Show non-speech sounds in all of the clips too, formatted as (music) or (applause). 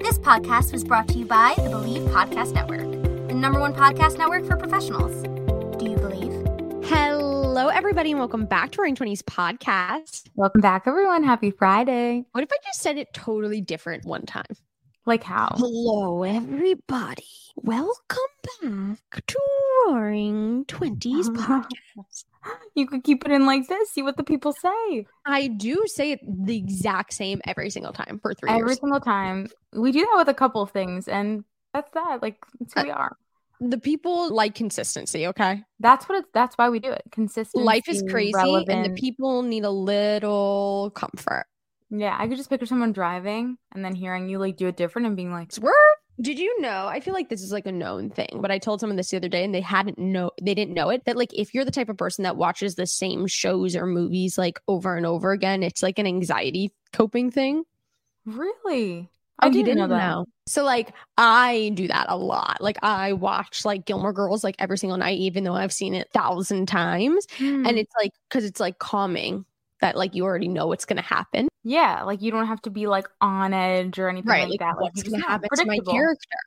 This podcast was brought to you by the Believe Podcast Network, the number one podcast network for professionals. Do you believe? Hello, everybody, and welcome back to RAWring Twenties podcast. Welcome back, everyone. Happy Friday. What if I just said it totally different one time? Like how? Hello, everybody. Welcome back to RAWring Twenties (laughs) podcast. You could keep it in like this. See what the people say. I do say it the exact same every single time for three Every years. single time. We do that with a couple of things, and that's that. Like that's who uh, we are. The people like consistency. Okay, That's what it's. That's why we do it. Consistent. life is crazy, and the people need a little comfort. Yeah, I could just picture someone driving and then hearing you like do it different and being like, Swerve. Did you know? I feel like this is like a known thing, but I told someone this the other day and they hadn't know they didn't know it. That like if you're the type of person that watches the same shows or movies like over and over again, it's like an anxiety coping thing. really? Oh, I you didn't know that. So like I do that a lot. Like I watch like Gilmore Girls like every single night, even though I've seen it a thousand times. Hmm. And it's like because it's like calming that like you already know what's gonna happen. yeah, like you don't have to be like on edge or anything like, that. Like what's you just gonna happen to my character.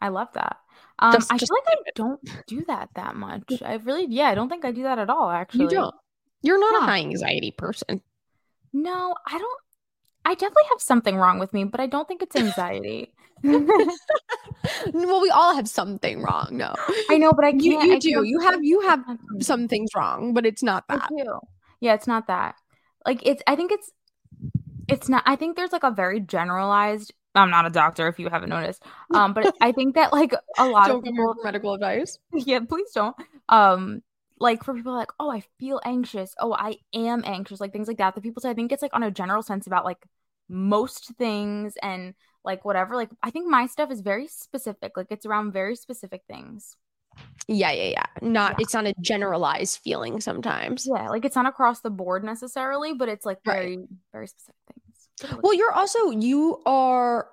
I love that. Um, Just- I just feel like I don't do that that much. (laughs) I really, yeah, I don't think I do that at all. Actually, You don't. You're not a high anxiety person. No, I don't. I definitely have something wrong with me, but I don't think it's anxiety. (laughs) (laughs) well, we all have something wrong. No, I know, but I can't. you, you I do. You have you have some things wrong, but it's not that. do. Yeah, it's not that. Like it's. I think it's. It's not. I think there's like a very generalized. I'm not a doctor, if you haven't noticed. Um, but I think that like a (laughs) lot Don't of people. medical advice. (laughs) yeah, please don't. Um, like for people like, oh, I feel anxious. Oh, I am anxious. Like things like that. The people say I think it's like on a general sense about like most things and like whatever. Like I think my stuff is very specific. Like it's around very specific things. Yeah, yeah, yeah. Not Yeah. it's not a generalized feeling sometimes. Yeah, like it's not across the board necessarily, but it's like Right. very very specific things. Well, you're also you are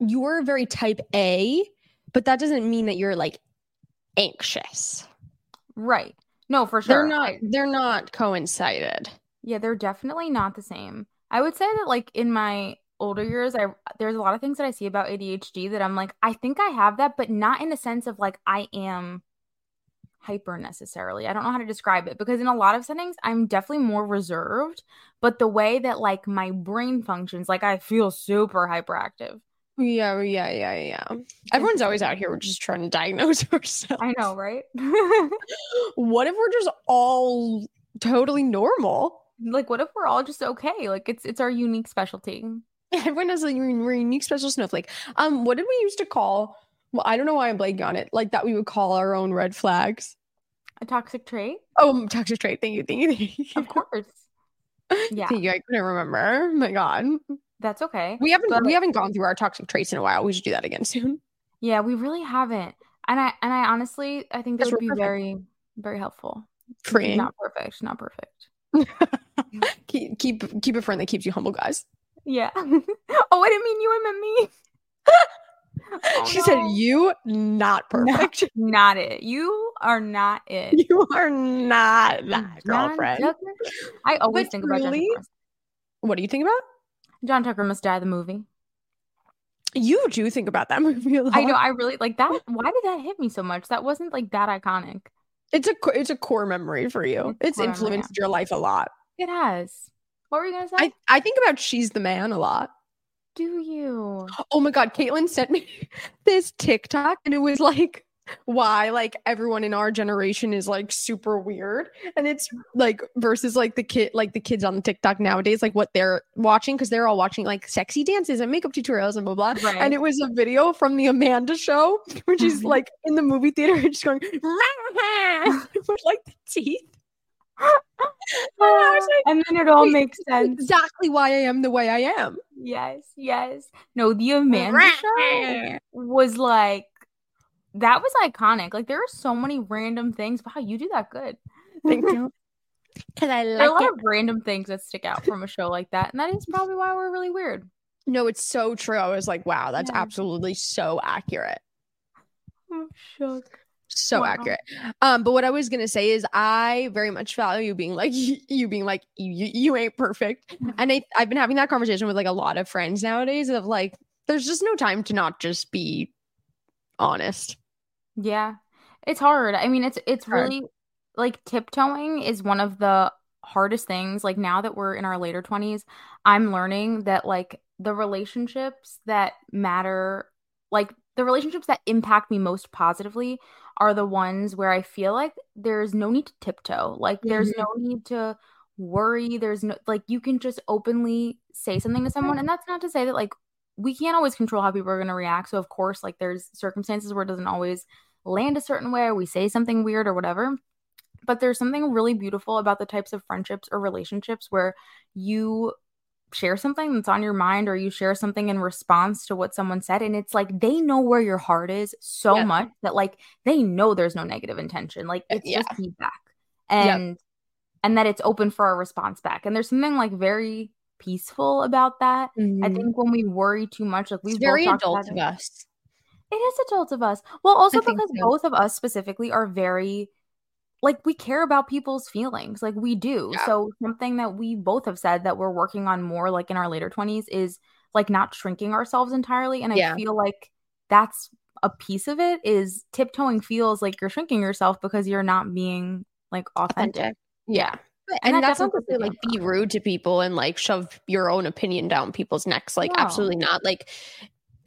you're very type A, but that doesn't mean that you're like anxious. right. No, for sure. They're not they're not coincided. Yeah, they're definitely not the same. I would say that like in my older years, I there's a lot of things that I see about ADHD that I'm like, I think I have that, but not in the sense of like I am hyper necessarily. I don't know how to describe it because in a lot of settings, I'm definitely more reserved, but the way that like my brain functions, like I feel super hyperactive. Yeah, yeah, yeah, yeah. Everyone's always out here we're just trying to diagnose (laughs) ourselves. I know, right? (laughs) What if we're just all totally normal? like what if we're all just okay? Like it's it's our unique specialty. (laughs) Everyone has a un- unique special snowflake. Um, what did we used to call? Well, I don't know why I'm blanking on it. Like that we would call our own red flags. A toxic trait? Oh, toxic trait. Thank you, thank you, thank you. Of course. (laughs) Yeah. Thank you. I couldn't remember. Oh my God, That's okay. we haven't But- we haven't gone through our toxic traits in a while. We should do that again (laughs) soon. Yeah, we really haven't. And I and I honestly I think that would be perfect. very very helpful. Freeing. Not perfect, not perfect. keep keep keep a friend that keeps you humble, guys. Yeah. (laughs) oh, I didn't mean you, I meant me. (laughs) She said, oh, "You not perfect. Not, (laughs) not it. You are not it. You are not that girlfriend." Tucker? I always But think about John Tucker. What do you think about? John Tucker must die. The movie. You do think about that movie a lot. I know. I really like that. Why did that hit me so much? That wasn't like that iconic. It's a it's a core memory for you. It's It's core memory, influenced your life a lot. It has. What were you gonna say? I I think about She's the Man a lot. Do you? Oh my god, Caitlin sent me (laughs) this TikTok and it was like why like everyone in our generation is like super weird and it's like versus like the kid like the kids on the TikTok nowadays like what they're watching because they're all watching like sexy dances and makeup tutorials and blah blah Right. and it was a video from the Amanda show (laughs) which is mm-hmm. like in the movie theater and (laughs) just going with like the teeth Oh and I was (laughs) like and then it all makes sense. exactly why I am the way I am Yes, yes. No, the Amanda show was like that was iconic. Like there are so many random things. Wow, you do that good. thank you (laughs) because I There are a lot it of random things that stick out from a show like that, and that is probably why we're really weird. No, it's so true. I was like, wow, that's Yeah. absolutely so accurate. I'm shook. So Wow. accurate. Um, but what I was gonna say is I very much value being like (laughs) you being like you, you ain't perfect. And I, I've been having that conversation with like a lot of friends nowadays of like, there's just no time to not just be honest. Yeah. It's hard. I mean, it's it's Hard. really like tiptoeing is one of the hardest things. Like now that we're in our later 20s, I'm learning that like the relationships that matter, like the relationships that impact me most positively are the ones where I feel like there's no need to tiptoe. Like there's no mm-hmm. need to worry. There's no like you can just openly say something to someone. And that's not to say that like we can't always control how people are going to react. So of course, like there's circumstances where it doesn't always land a certain way or we say something weird or whatever. But there's something really beautiful about the types of friendships or relationships where you share something that's on your mind or you share something in response to what someone said and it's like they know where your heart is so Yeah. much that like they know there's no negative intention like Uh, it's yeah. just feedback Yep. and and that it's open for a response back and there's something like very peaceful about that i Mhm. think when we worry too much like we've it's very adult of us. It is adult of us. Well, also I because so. both of us specifically are very like we care about people's feelings. Like we do. Yeah. So something that we both have said that we're working on more like in our later 20s is like not shrinking ourselves entirely and I feel like that's a piece of it is tiptoeing feels like you're shrinking yourself because you're not being like authentic. Authentic. Yeah. And And, that that's not to say like be rude to people and like shove your own opinion down people's necks. Like No. absolutely not. Like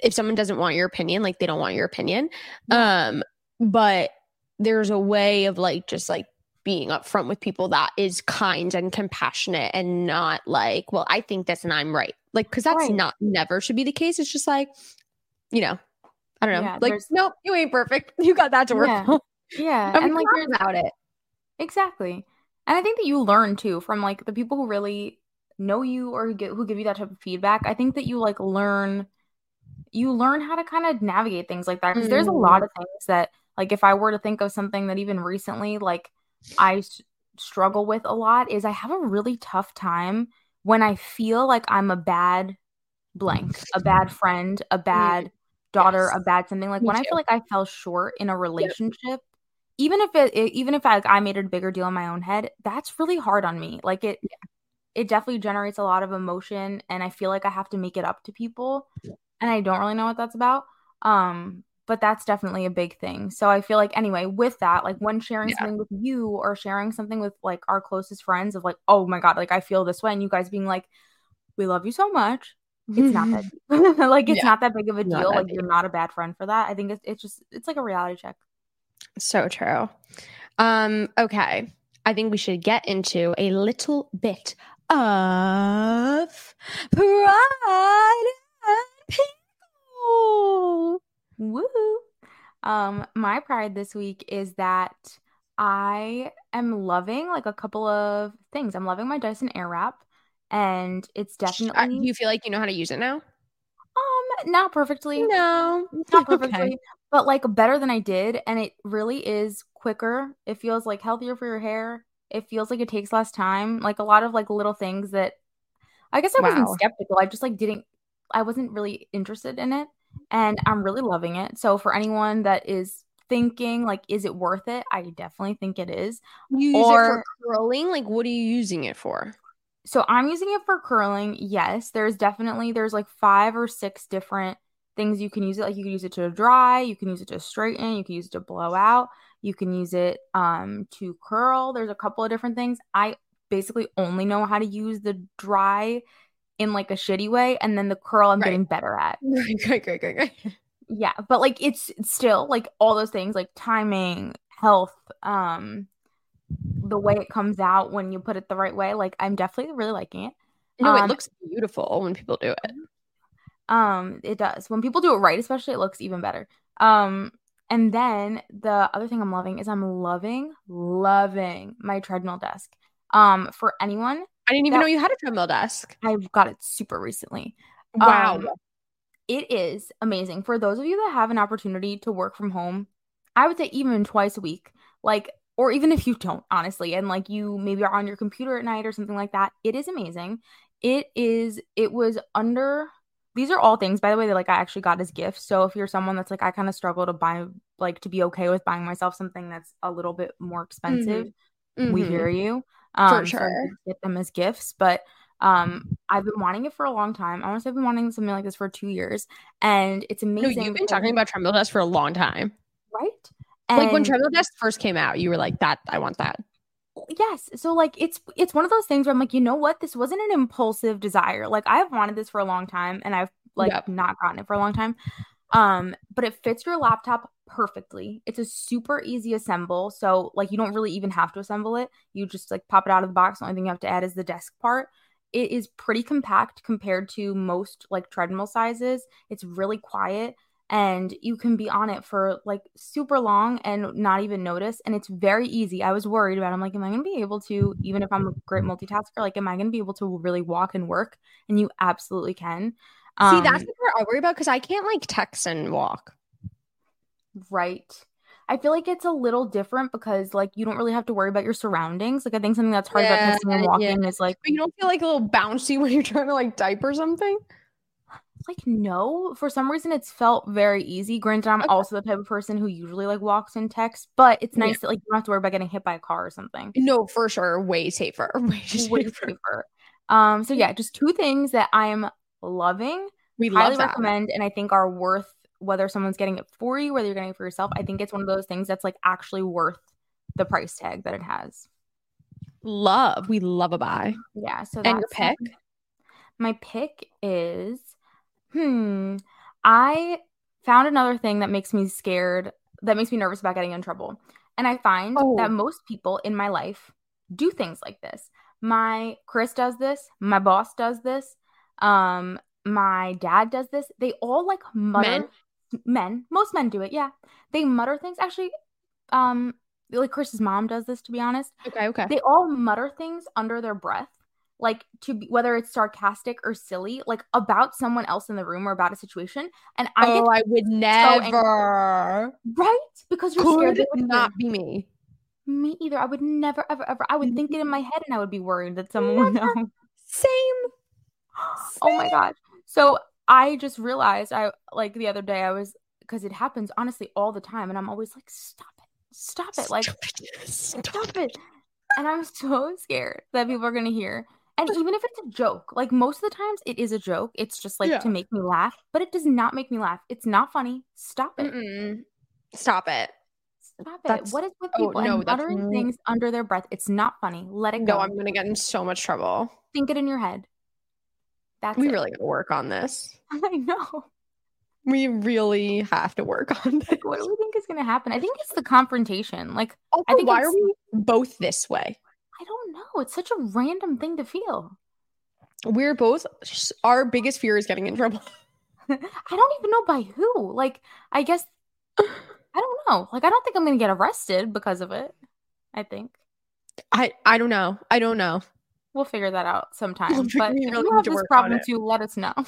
if someone doesn't want your opinion, like they don't want your opinion. Um, but there's a way of like just like being upfront with people that is kind and compassionate and not like, well, I think this and I'm right. Like, because that's Right. not never should be the case. It's just like, you know, I don't know. Yeah, like, nope, you ain't perfect. (laughs) You got that to work Yeah. on. Yeah. And, And like there's about it. Exactly. And I think that you learn too from like the people who really know you or who give, who give you that type of feedback. I think that you like learn you learn how to kind of navigate things like that because there's a Mm. lot of things that like if I were to think of something that even recently like I s- struggle with a lot is I have a really tough time when I feel like I'm a bad blank, a bad (laughs) friend, a bad daughter, Yes. a bad something. Like Me when I feel like I fell short in a relationship even if it, even if I, I made it a bigger deal in my own head that's really hard on me. Like it it definitely generates a lot of emotion and i feel like i have to make it up to people and i don't really know what that's about. Um but that's definitely a big thing so i feel like anyway with that like when sharing Yeah. something with you or sharing something with like our closest friends of like oh my god like i feel this way and you guys being like we love you so much it's not that (laughs) (laughs) like it's Yeah. not that big of a deal like you're not a bad friend for that i think it's, it's just it's like a reality check So true. Um, okay. I think we should get into a little bit of pride and people. Woo! Um, my pride this week is that I am loving like a couple of things. I'm loving my Dyson Airwrap, and it's Uh, definitely Do you feel like you know how to use it now? um not perfectly, No. not (laughs) Okay. perfectly, but like better than I did, and it really is quicker. It feels like healthier for your hair. It feels like it takes less time. Like a lot of like little things that I guess I wasn't skeptical. I just like didn't. I wasn't really interested in it. And I'm really loving it. So for anyone that is thinking like is it worth it? I definitely think it is. You use or, it for curling? Like what are you using it for? So I'm using it for curling. Yes, there's definitely there's like five or six different things you can use it like you can use it to dry, you can use it to straighten, you can use it to blow out, you can use it um to curl. There's a couple of different things. I basically only know how to use the dry in like a shitty way and then the curl I'm right. getting better at. Great, great, great, great. Yeah, but like it's still like all those things like timing, health, um the way it comes out when you put it the right way. Like I'm definitely really liking it. No, um, it looks beautiful when people do it. Um, it does. When people do it right, especially, it looks even better. Um, and then the other thing I'm loving is I'm loving, loving my treadmill desk. Um, for anyone, I didn't even that, know you had a treadmill desk. I've got it super recently. Wow. Um, it is amazing. For those of you that have an opportunity to work from home, I would say even twice a week, like, or even if you don't, honestly, and like you maybe are on your computer at night or something like that, it is amazing. It is, it was under these are all things by the way that like i actually got as gifts so if you're someone that's like i kind of struggle to buy like to be okay with buying myself something that's a little bit more expensive mm-hmm. we hear you um, for sure. so get them as gifts but um i've been wanting it for a long time. I want to say i've been wanting something like this for two years and it's amazing no, you've been talking about treadmill desk for a long time. Right? And like when treadmill desk first came out you were like that i want that. Yes. So like it's it's one of those things where i'm like you know what? This wasn't an impulsive desire. Like i've wanted this for a long time and i've like yep. not gotten it for a long time um but it fits your laptop perfectly. It's a super easy assemble so like you don't really even have to assemble it. You just like pop it out of the box. The only thing you have to add is the desk part. It is pretty compact compared to most like treadmill sizes. It's really quiet and you can be on it for like super long and not even notice and it's very easy. I was worried about i'm like am i going to be able to even if i'm a great multitasker like am i going to be able to really walk and work? And you absolutely can um, see that's what i worry about because i can't like text and walk right I feel like it's a little different because like you don't really have to worry about your surroundings. Like I think something that's hard yeah, about texting and walking yeah. is like but you don't feel like a little bouncy when you're trying to like type or something like no for some reason it's felt very easy granted i'm okay. also the type of person who usually like walks in text but it's nice yeah. that like you don't have to worry about getting hit by a car or something no for sure way safer (laughs) way, way safer. um so yeah just two things that i'm loving we highly that. recommend and i think are worth whether someone's getting it for you whether you're getting it for yourself i think it's one of those things that's like actually worth the price tag that it has love we love a buy yeah so and your pick my pick is hmm, I found another thing that makes me scared, that makes me nervous about getting in trouble. And I find oh. that most people in my life do things like this. My Chris does this, my boss does this, um, my dad does this. They all like mutter men. men. Most men do it, yeah. They mutter things. Actually, um, like Chris's mom does this to be honest. Okay, okay. They all mutter things under their breath like to be whether it's sarcastic or silly, like about someone else in the room or about a situation. And I oh, I would never, so right? Because you're Could scared. It would not be me. Me either. I would never, ever, ever. I would think it in my head, and I would be worried that someone never. would know. Same. Same. (gasps) Oh my god. So I just realized I like the other day I was because it happens honestly all the time, and I'm always like, stop it, stop it, like stop it. (laughs) Stop it. And I'm so scared that people are gonna hear. And even if it's a joke, like most of the times it is a joke. It's just like yeah. to make me laugh, but it does not make me laugh. It's not funny. Stop it. Mm-mm. Stop it. Stop it. What is with oh, people oh, no, uttering things under their breath? It's not funny. Let it go. No, I'm gonna get in so much trouble. Think it in your head. That's we it. really gotta work on this. (laughs) I know. We really have to work on this. Like, what do we think is gonna happen? I think it's the confrontation. Like, also, I think why are we both this way? I don't know. It's such a random thing to feel. We're both our biggest fear is getting in trouble. (laughs) I don't even know by who. Like, I guess I don't know. Like, I don't think I'm gonna get arrested because of it. I think. I I don't know. I don't know. We'll figure that out sometime. We'll but if you have this problem too, let us know. (laughs)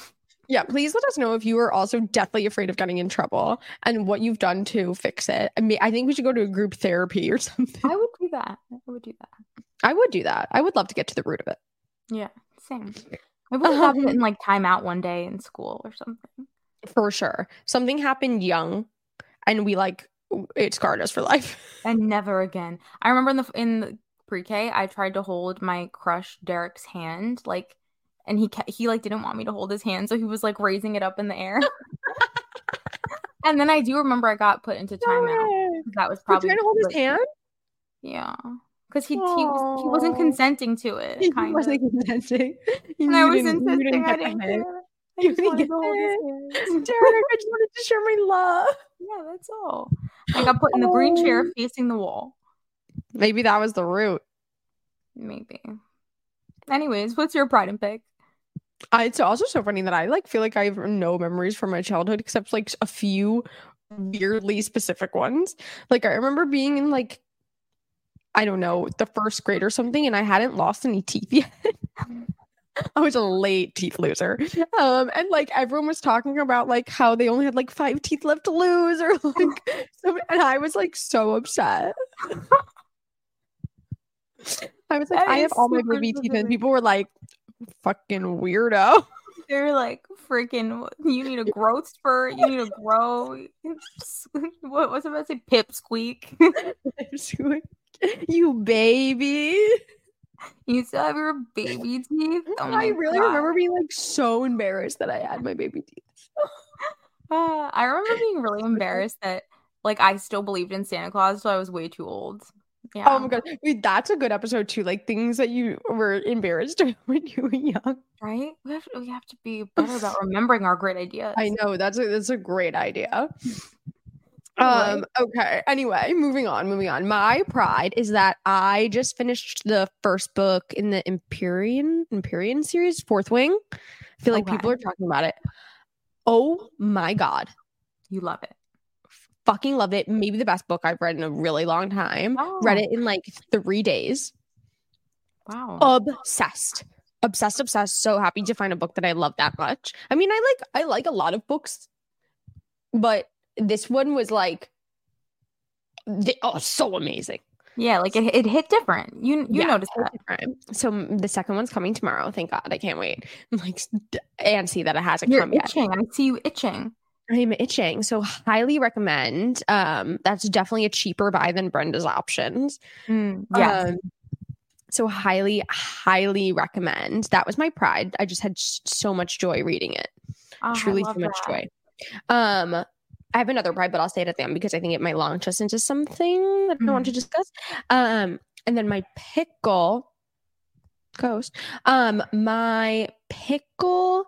Yeah, please let us know if you are also deathly afraid of getting in trouble and what you've done to fix it. I mean, I think we should go to a group therapy or (laughs) something. I would do that. I would do that. I would do that. I would love to get to the root of it. Yeah, same. I we'll have it in um, like timeout one day in school or something. For sure. Something happened young and we like it scarred us for life. (laughs) And never again. I remember in the in pre-K, I tried to hold my crush Derek's hand, like, and he kept, he like didn't want me to hold his hand, so he was like raising it up in the air. (laughs) and then I do remember I got put into timeout. That was probably trying to hold his hand. Yeah, because he he, was, he wasn't consenting to it. (laughs) He kind wasn't of. consenting. (laughs) And I was You didn't- you insisting I didn't care. I You just didn't get to hold his it. hand. Derek, I just wanted to share my love. Yeah, that's all. I got put in the green chair Oh. facing the wall. Maybe that was the root. Maybe. Anyways, what's your pride and pick? I, it's also so funny that I like feel like I have no memories from my childhood except like a few weirdly specific ones. Like I remember being in like I don't know the first grade or something, and I hadn't lost any teeth (laughs) yet. I was a late teeth loser. Um, and like everyone was talking about like how they only had like five teeth left to lose, or like, (laughs) so, and I was like so upset. (laughs) (laughs) I was like, That I have all my baby teeth, and people were like, "Fucking weirdo." (laughs) They're like freaking. You need a growth spurt. You need to grow. (laughs) What was I about to say? Pip squeak. you baby. you still have your baby teeth. Oh I really God. remember being like so embarrassed that I had my baby teeth. Uh, I remember being really embarrassed that like I still believed in Santa Claus, so I was way too old. Yeah. Oh my god, Wait, that's a good episode too. Like things that you were embarrassed (laughs) when you were young. Right? We have, we have to be (laughs) better about remembering our great ideas. I know that's a that's a great idea. (laughs) Um. Okay. Anyway, moving on. Moving on. My pride is that I just finished the first book in the Empyrean Empyrean series, Fourth Wing. I feel like people are talking about it. Oh my god. You love it. Fucking loved it. Maybe the best book I've read in a really long time. Read Oh. it in like three days. Wow. Obsessed. Obsessed, obsessed. So happy to find a book that I love that much. I mean, I like I like a lot of books, but this one was like the, oh so amazing. Yeah, like it, it hit different. You you Yeah, noticed that. different. So the second one's coming tomorrow. Thank God. I can't wait. I'm (laughs) like antsy that it hasn't You're come yet. I see you itching. I'm itching. So highly recommend. Um, that's definitely a cheaper buy than Brenda's options. Mm, yes. Um, so highly, highly recommend. That was my pride. I just had so much joy reading it. Oh, Truly, so much that. joy. Um, I have another pride, but I'll say it at the end because I think it might launch us into something that I want to Mm-hmm. discuss. Um, and then my pickle ghost. Um, my pickle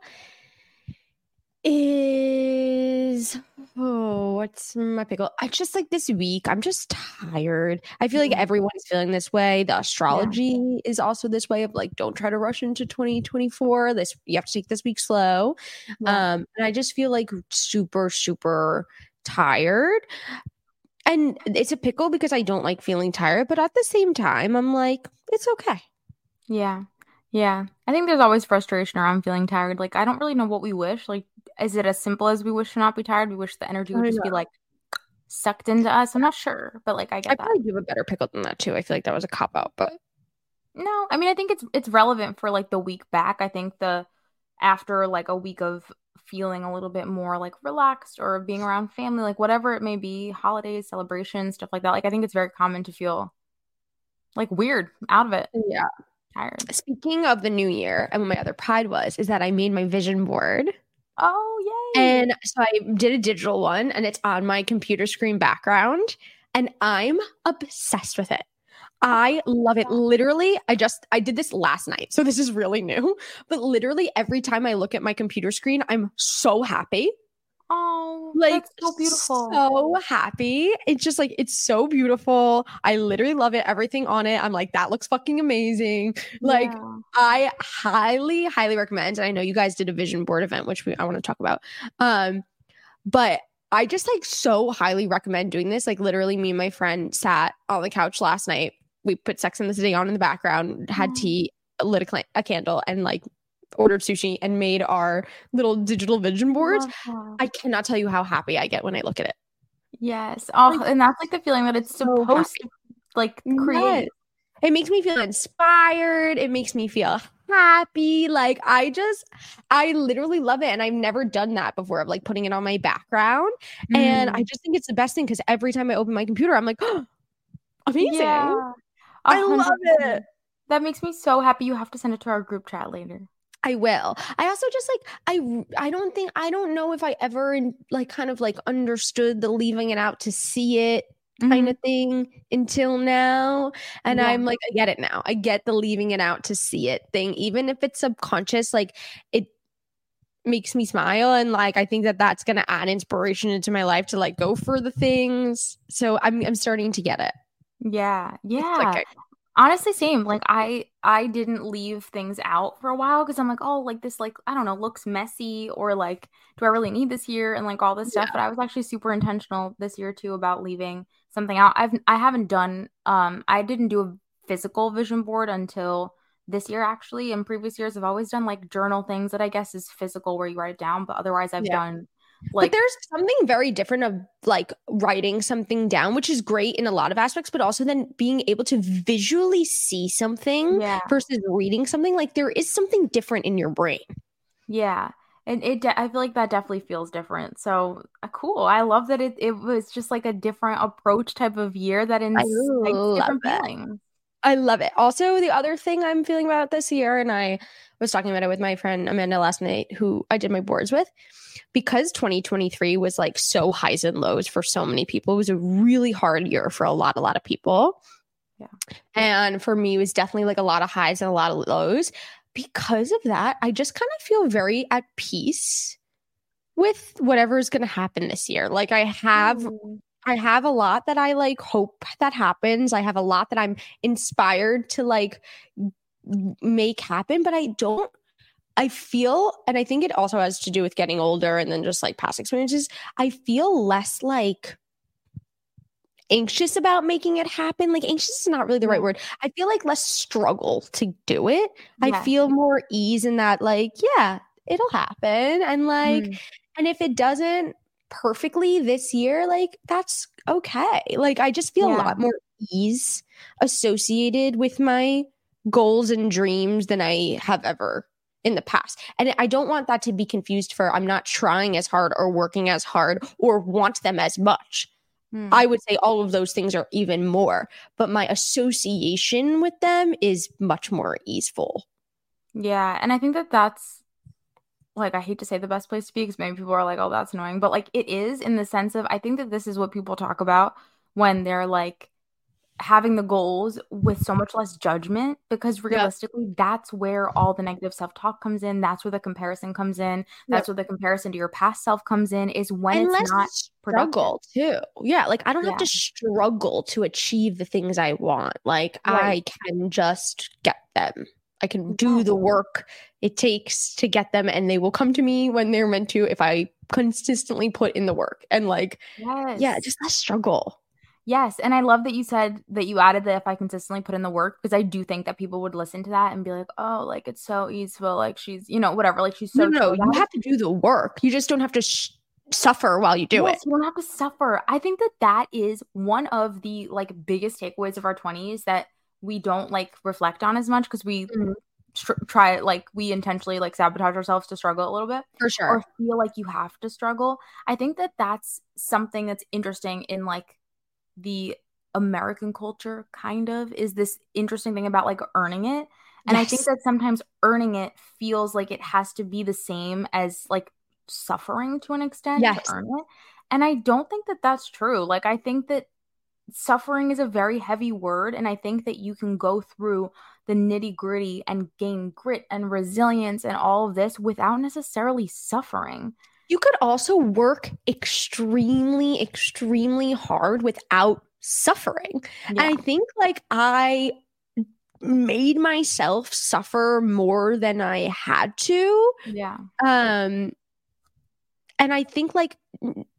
is oh, what's my pickle? I just like this week. I'm just tired. I feel like Mhm. everyone's feeling this way. The astrology is also this way of like, don't try to rush into 2024. This you have to take this week slow. Yeah. Um, and I just feel like super, super tired. And it's a pickle because I don't like feeling tired, but at the same time, I'm like, it's okay. Yeah. Yeah. I think there's always frustration around feeling tired. Like, I don't really know what we wish. Like, is it as simple as we wish to not be tired? We wish the energy would I just be like sucked into us. I'm not sure, but like, I I get that. probably do have a better pickle than that too. I feel like that was a cop out, but No, I mean, I think it's it's relevant for like the week back. I think the after like a week of feeling a little bit more like relaxed or being around family, like whatever it may be, holidays, celebrations, stuff like that. Like, I think it's very common to feel like weird out of it, yeah. tired. Speaking of the new year, and what my other pride was, is that I made my vision board. Oh, yay. And so I did a digital one and it's on my computer screen background and I'm obsessed with it. I love it. Literally, I just I did this last night. So this is really new, but literally every time I look at my computer screen, I'm so happy. Oh, Like so beautiful. So happy. It's just like it's so beautiful. I literally love it. Everything on it. I'm like that looks fucking amazing. Like Yeah. I highly, highly recommend. And I know you guys did a vision board event, which we I want to talk about. Um, but I just like so highly recommend doing this. Like literally, me and my friend sat on the couch last night. We put Sex in the City on in the background, had Aw. tea, lit a, cla- a candle, and like ordered sushi and made our little digital vision board. I cannot tell you how happy I get when I look at it. Yes. Oh, Like, and that's like the feeling that it's so supposed to like create. Yes. it makes me feel inspired. It makes me feel happy. Like I just, I literally love it. And I've never done that before of like putting it on my background. Mm. And I mm. just think it's the best thing because every time I open my computer, I'm like, (gasps) oh, amazing. Yeah, I love it. That makes me so happy. You have to send it to our group chat later. I will. I also just like I I don't think I don't know if I ever like kind of like understood the leaving it out to see it mm-hmm. kind of thing until now. And yeah. I'm like, I get it now. I get the leaving it out to see it thing, even if it's subconscious. Like it makes me smile, and like I think that that's gonna add inspiration into my life to like go for the things. So I'm I'm starting to get it. Yeah, yeah. Like honestly same like i i didn't leave things out for a while because i'm like oh like this like i don't know looks messy or like do i really need this here and like all this stuff yeah. but i was actually super intentional this year too about leaving something out. I've I haven't done um I didn't do a physical vision board until this year actually. In previous years I've always done like journal things that I guess is physical where you write it down, but otherwise I've yeah. done like, but there's something very different of like writing something down, which is great in a lot of aspects, but also then being able to visually see something yeah. versus reading something. Like there is something different in your brain. Yeah and it de- i feel like that definitely feels different so uh, cool i love that it, it was just like a different approach type of year that in different feelings i love it also the other thing i'm feeling about this year and i was talking about it with my friend amanda last night who i did my boards with because 2023 was like so highs and lows for so many people it was a really hard year for a lot a lot of people yeah. And for me, it was definitely like a lot of highs and a lot of lows because of that, I just kind of feel very at peace with whatever is going to happen this year. Like I have. I have a lot that I like hope that happens. I have a lot that I'm inspired to like make happen, but I don't I feel and I think it also has to do with getting older and then just like past experiences. I feel less like anxious about making it happen. Like anxious is not really the right word. I feel like less struggle to do it. Yeah. I feel more ease in that, like, yeah, it'll happen. And like, mm. and if it doesn't perfectly this year, like that's okay. Like I just feel yeah. a lot more ease associated with my goals and dreams than I have ever in the past. And I don't want that to be confused for I'm not trying as hard or working as hard or want them as much. Hmm. I would say all of those things are even more, but my association with them is much more easeful. Yeah. And I think that that's like, I hate to say the best place to be because maybe people are like, oh, that's annoying. But like, it is in the sense of, I think that this is what people talk about when they're like, having the goals with so much less judgment because realistically yep. that's where all the negative self-talk comes in that's where the comparison comes in that's yep. where the comparison to your past self comes in is when and it's not struggle productive. too yeah like i don't yeah. have to struggle to achieve the things i want like right. i can just get them i can do the work it takes to get them and they will come to me when they're meant to if i consistently put in the work and like yes. yeah just less struggle Yes, and I love that you said that you added that if I consistently put in the work because I do think that people would listen to that and be like, "Oh, like it's so easeful, like she's, you know, whatever, like she's so." No, no, you have to do the work. You just don't have to sh- suffer while you do yes, it. You don't have to suffer. I think that that is one of the like biggest takeaways of our twenties that we don't like reflect on as much because we mm-hmm. tr- try like we intentionally like sabotage ourselves to struggle a little bit for sure, or feel like you have to struggle. I think that that's something that's interesting in like the American culture kind of is this interesting thing about like earning it. And yes. I think that sometimes earning it feels like it has to be the same as like suffering to an extent yes. to earn it. And I don't think that that's true. Like I think that suffering is a very heavy word and I think that you can go through the nitty-gritty and gain grit and resilience and all of this without necessarily suffering you could also work extremely, extremely hard without suffering. Yeah. And I think like I made myself suffer more than I had to. Yeah. Um and I think like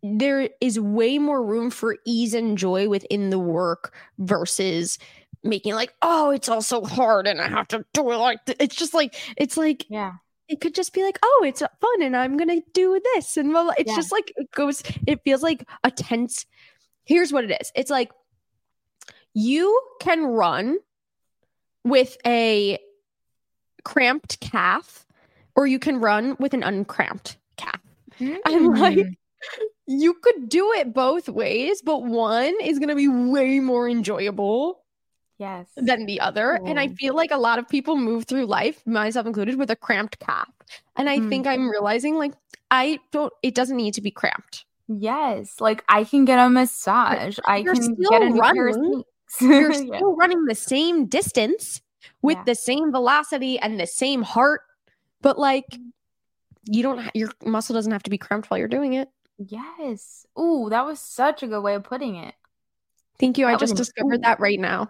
there is way more room for ease and joy within the work versus making like oh it's all so hard and I have to do it like th-. it's just like it's like yeah it could just be like, oh, it's uh, fun and I'm going to do this. And well, it's yeah. just like, it goes, it feels like a tense. Here's what it is it's like you can run with a cramped calf or you can run with an uncramped calf. Mm. (laughs) I'm like, you could do it both ways, but one is going to be way more enjoyable yes. than the other. And i feel like a lot of people move through life myself included with a cramped calf. And i mm. think i'm realizing like i don't it doesn't need to be cramped. Yes. Like i can get a massage. I can get a running, you're (laughs) still yeah. running the same distance with yeah. the same velocity and the same heart. But like you don't your muscle doesn't have to be cramped while you're doing it yes Ooh, that was such a good way of putting it Thank you. That I just discovered that right now.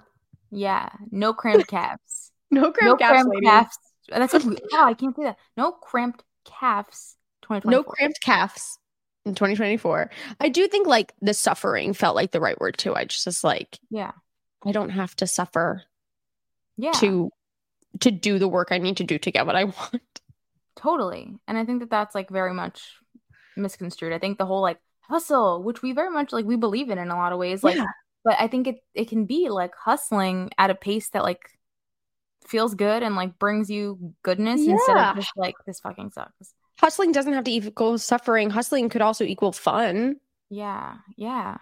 Yeah, no cramped calves. (laughs) no cramped, no calves, cramped calves. That's a, oh, I can't say that. No cramped calves. 2024. No cramped calves in 2024. I do think like the suffering felt like the right word too. I just was like, yeah, I don't have to suffer. Yeah. To to do the work I need to do to get what I (laughs) want. Totally, and I think that that's like very much misconstrued. I think the whole like hustle, which we very much like we believe in in a lot of ways, like. Yeah but I think it it can be like hustling at a pace that like feels good and like brings you goodness yeah. instead of just like this fucking sucks. Hustling doesn't have to equal suffering. Hustling could also equal fun. Yeah, yeah.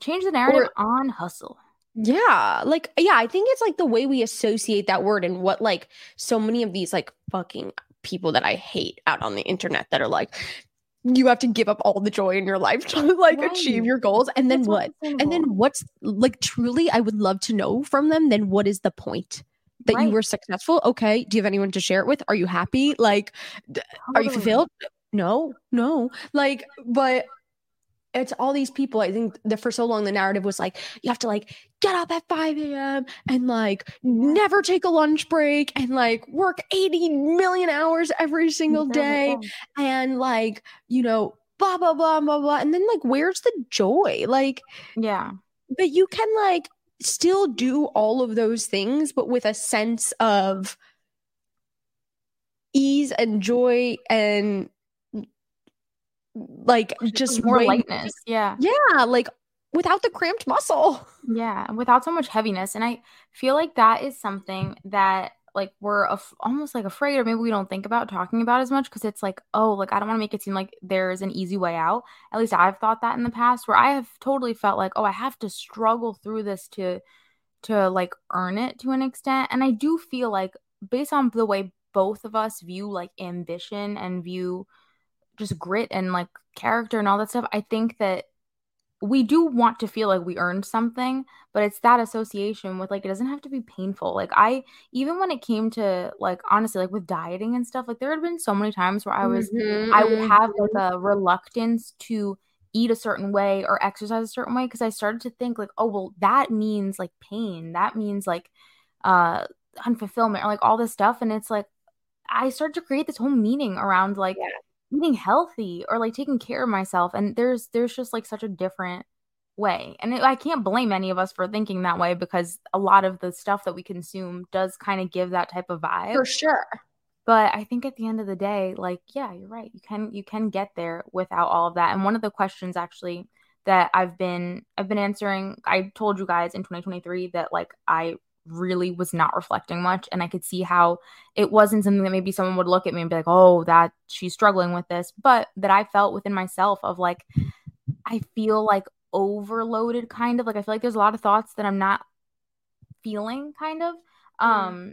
Change the narrative or, on hustle. Yeah, like yeah, I think it's like the way we associate that word and what like so many of these like fucking people that I hate out on the internet that are like you have to give up all the joy in your life to (laughs) like right. achieve your goals. And then That's what? And then what's like truly i would love to know from them then what is the point that right. you were successful? Okay do you have anyone to share it with? Are you happy? Like totally. are you fulfilled? No no. Like but it's all these people. I think that for so long the narrative was like you have to like get up at 5 a.m. and like never take a lunch break and like work 80 million hours every single day and like, you know, blah blah blah blah blah. And then like where's the joy? Like yeah. But you can like still do all of those things, but with a sense of ease and joy and like just more lightness. Yeah. Yeah. Like without the cramped muscle. (laughs) Yeah. Without so much heaviness. And I feel like that is something that like we're af- almost like afraid or maybe we don't think about talking about as much because it's like oh like i don't want to make it seem like there's an easy way out at least i've thought that in the past where i have totally felt like oh i have to struggle through this to to like earn it to an extent and i do feel like based on the way both of us view like ambition and view just grit and like character and all that stuff, I think that we do want to feel like we earned something, but it's that association with like it doesn't have to be painful. Like I even when it came to like honestly like with dieting and stuff, like there had been so many times where I was mm-hmm, I would have like mm-hmm. a reluctance to eat a certain way or exercise a certain way because I started to think like, oh well, that means like pain. That means like uh unfulfillment or like all this stuff. And it's like I started to create this whole meaning around like yeah eating healthy or like taking care of myself and there's there's just like such a different way and i can't blame any of us for thinking that way because a lot of the stuff that we consume does kind of give that type of vibe. For sure. But i think at the end of the day like yeah you're right you can you can get there without all of that and one of the questions actually that i've been i've been answering i told you guys in 2023 that like i really was not reflecting much and i could see how it wasn't something that maybe someone would look at me and be like oh that she's struggling with this but that i felt within myself of like i feel like overloaded kind of like i feel like there's a lot of thoughts that i'm not feeling kind of um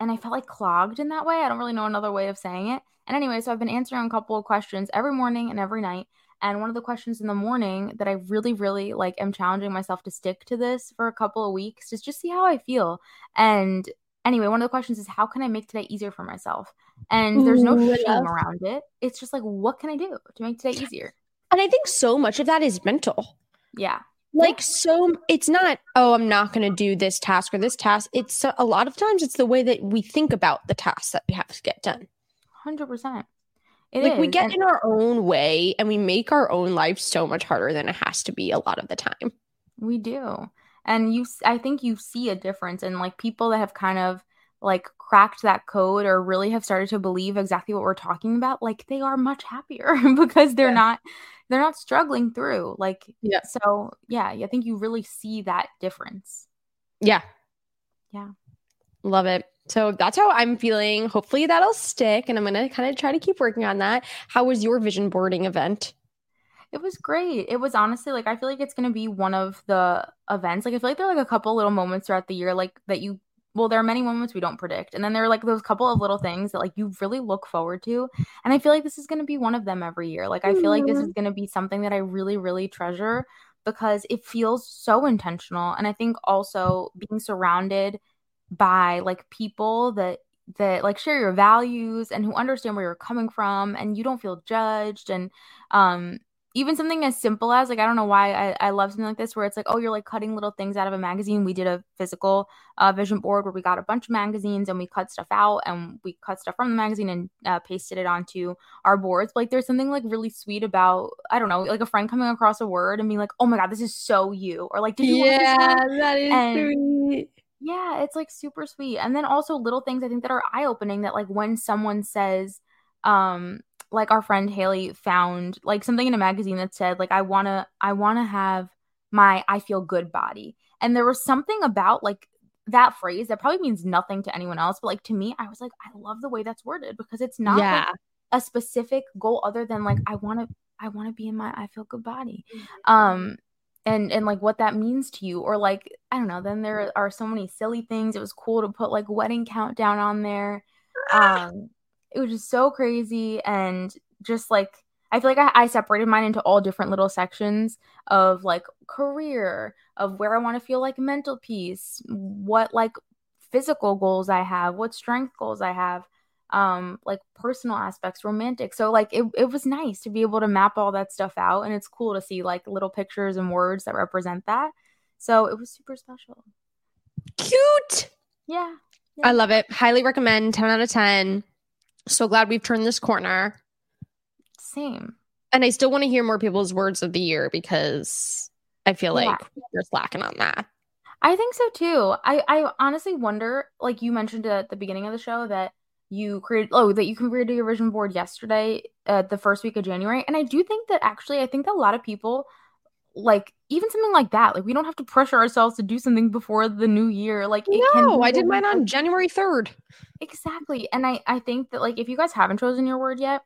and i felt like clogged in that way. I don't really know another way of saying it. And anyway so i've been answering a couple of questions every morning and every night and one of the questions in the morning that I really, really like am challenging myself to stick to this for a couple of weeks, just just see how I feel. And anyway, one of the questions is how can I make today easier for myself? And there's no Ooh, shame around it. It's just like, what can I do to make today easier? And I think so much of that is mental. Yeah. Like so it's not oh I'm not going to do this task or this task. It's uh, a lot of times it's the way that we think about the tasks that we have to get done. 100%. It like is. we get and- in our own way and we make our own life so much harder than it has to be a lot of the time. We do. And you I think you see a difference in like people that have kind of like cracked that code or really have started to believe exactly what we're talking about like they are much happier (laughs) because they're yeah. not they're not struggling through like yeah so yeah i think you really see that difference yeah yeah Love it. So that's how I'm feeling. Hopefully that'll stick. And I'm going to kind of try to keep working on that. How was your vision boarding event? It was great. It was honestly like I feel like it's gonna be one of the events. Like I feel like there are like a couple little moments throughout the year, like that you well, there are many moments we don't predict. And then there are like those couple of little things that like you really look forward to. And I feel like this is gonna be one of them every year. Like I feel like this mm-hmm. is gonna be something that I really, really treasure because it feels so intentional. And I think also being surrounded by like people that that like share your values and who understand where you're coming from and you don't feel judged and um even something as simple as like I don't know why I, I love something like this where it's like oh you're like cutting little things out of a magazine. We did a physical uh, vision board where we got a bunch of magazines and we cut stuff out and we cut stuff from the magazine and uh, pasted it onto our boards. But, like there's something like really sweet about I don't know like a friend coming across a word and being like oh my god this is so you or like did you yeah that is and, sweet. Yeah, it's like super sweet. And then also little things I think that are eye opening that like when someone says um like our friend Haley found like something in a magazine that said like I want to I want to have my I feel good body. And there was something about like that phrase that probably means nothing to anyone else, but like to me I was like I love the way that's worded because it's not yeah. like a specific goal other than like I want to I want to be in my I feel good body. Mm-hmm. Um and and like what that means to you or like I don't know, then there are so many silly things. It was cool to put like wedding countdown on there. Um it was just so crazy and just like I feel like I, I, separated mine into all different little sections of like career, of where I want to feel like mental peace, what like physical goals I have, what strength goals I have, um, like personal aspects, romantic. So like it, it was nice to be able to map all that stuff out and it's cool to see like little pictures and words that represent that. So it was super special. Cute. Yeah. yeah. I love it. Highly recommend 10 out of 10. So glad we've turned this corner. Same. And I still want to hear more people's words of the year because I feel like yeah. we're slacking on that. I think so too. I, I honestly wonder, like you mentioned at the beginning of the show, that you created oh that you created your vision board yesterday, uh, the first week of January, and I do think that actually I think that a lot of people like even something like that like we don't have to pressure ourselves to do something before the new year. Like no i did mine on january 3rd exactly. And i i think that like if you guys haven't chosen your word yet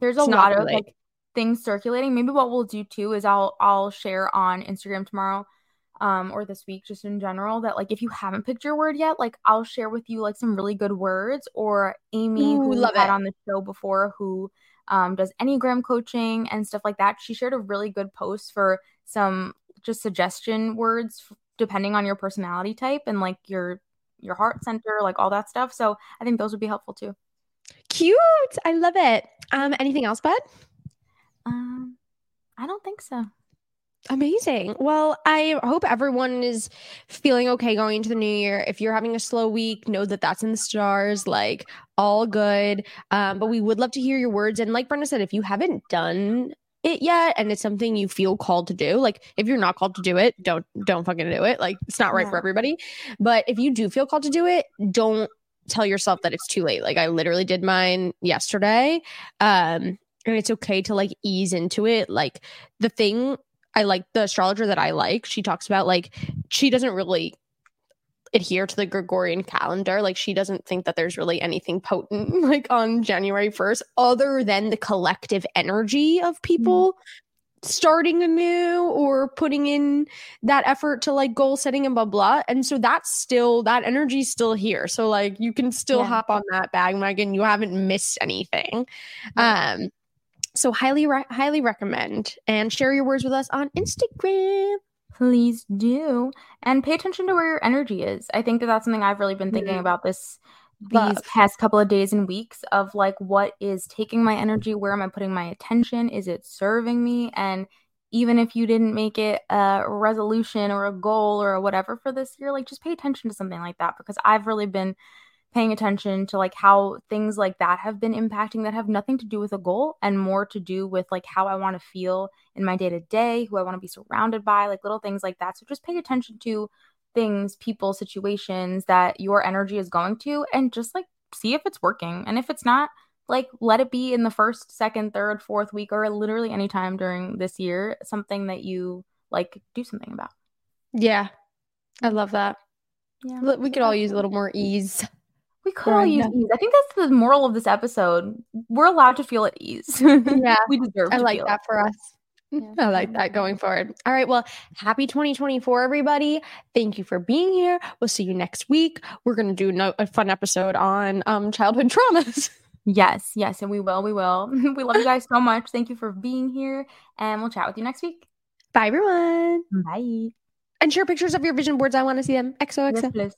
there's a it's lot of like things circulating. Maybe what we'll do too is i'll i'll share on instagram tomorrow um or this week just in general that like if you haven't picked your word yet like i'll share with you like some really good words or amy Ooh, who love had it. on the show before who um, does Enneagram coaching and stuff like that. She shared a really good post for some just suggestion words depending on your personality type and like your your heart center, like all that stuff. So I think those would be helpful too. Cute. I love it. Um, anything else, bud? Um, I don't think so. Amazing. Well, I hope everyone is feeling okay going into the new year. If you're having a slow week, know that that's in the stars, like all good. Um, but we would love to hear your words. And like Brenda said, if you haven't done it yet and it's something you feel called to do, like if you're not called to do it, don't don't fucking do it. Like it's not right yeah. for everybody. But if you do feel called to do it, don't tell yourself that it's too late. Like I literally did mine yesterday. Um and it's okay to like ease into it. Like the thing I like the astrologer that I like, she talks about like she doesn't really adhere to the Gregorian calendar. Like she doesn't think that there's really anything potent (laughs) like on January 1st other than the collective energy of people mm. starting anew or putting in that effort to like goal setting and blah blah. And so that's still that energy's still here. So like you can still yeah. hop on that bandwagon. You haven't missed anything. Um so highly re- highly recommend and share your words with us on Instagram. Please do. And pay attention to where your energy is. I think that that's something I've really been thinking mm-hmm. about this Love. these past couple of days and weeks of like what is taking my energy, where am I putting my attention? Is it serving me? And even if you didn't make it a resolution or a goal or whatever for this year, like just pay attention to something like that because I've really been paying attention to like how things like that have been impacting that have nothing to do with a goal and more to do with like how I want to feel in my day to day, who I want to be surrounded by, like little things like that. So just pay attention to things, people, situations that your energy is going to and just like see if it's working. And if it's not, like let it be in the first, second, third, fourth week or literally anytime during this year, something that you like do something about. Yeah. I love that. Yeah. We could all use a little more ease. We could all use ease. I think that's the moral of this episode. We're allowed to feel at ease. (laughs) Yeah. we deserve. I like that for us. Yeah. (laughs) I like that going forward. All right. Well, happy 2024, everybody. Thank you for being here. We'll see you next week. We're going to do no- a fun episode on um, childhood (laughs) traumas. Yes, yes, and we will. We will. we love you guys so much. Thank you for being here, and we'll chat with you next week. Bye, everyone. Bye. And share pictures of your vision boards. I want to see them. XOXO. Yes.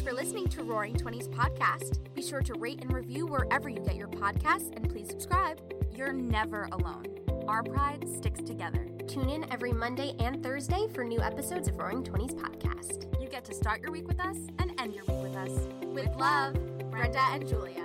Thanks for listening to RAWring Twenties podcast. Be sure to rate and review wherever you get your podcasts, and please subscribe. You're never alone. Our pride sticks together. Tune in every Monday and Thursday for new episodes of RAWring Twenties podcast. You get to start your week with us and end your week with us. With love, Brenda and Julia.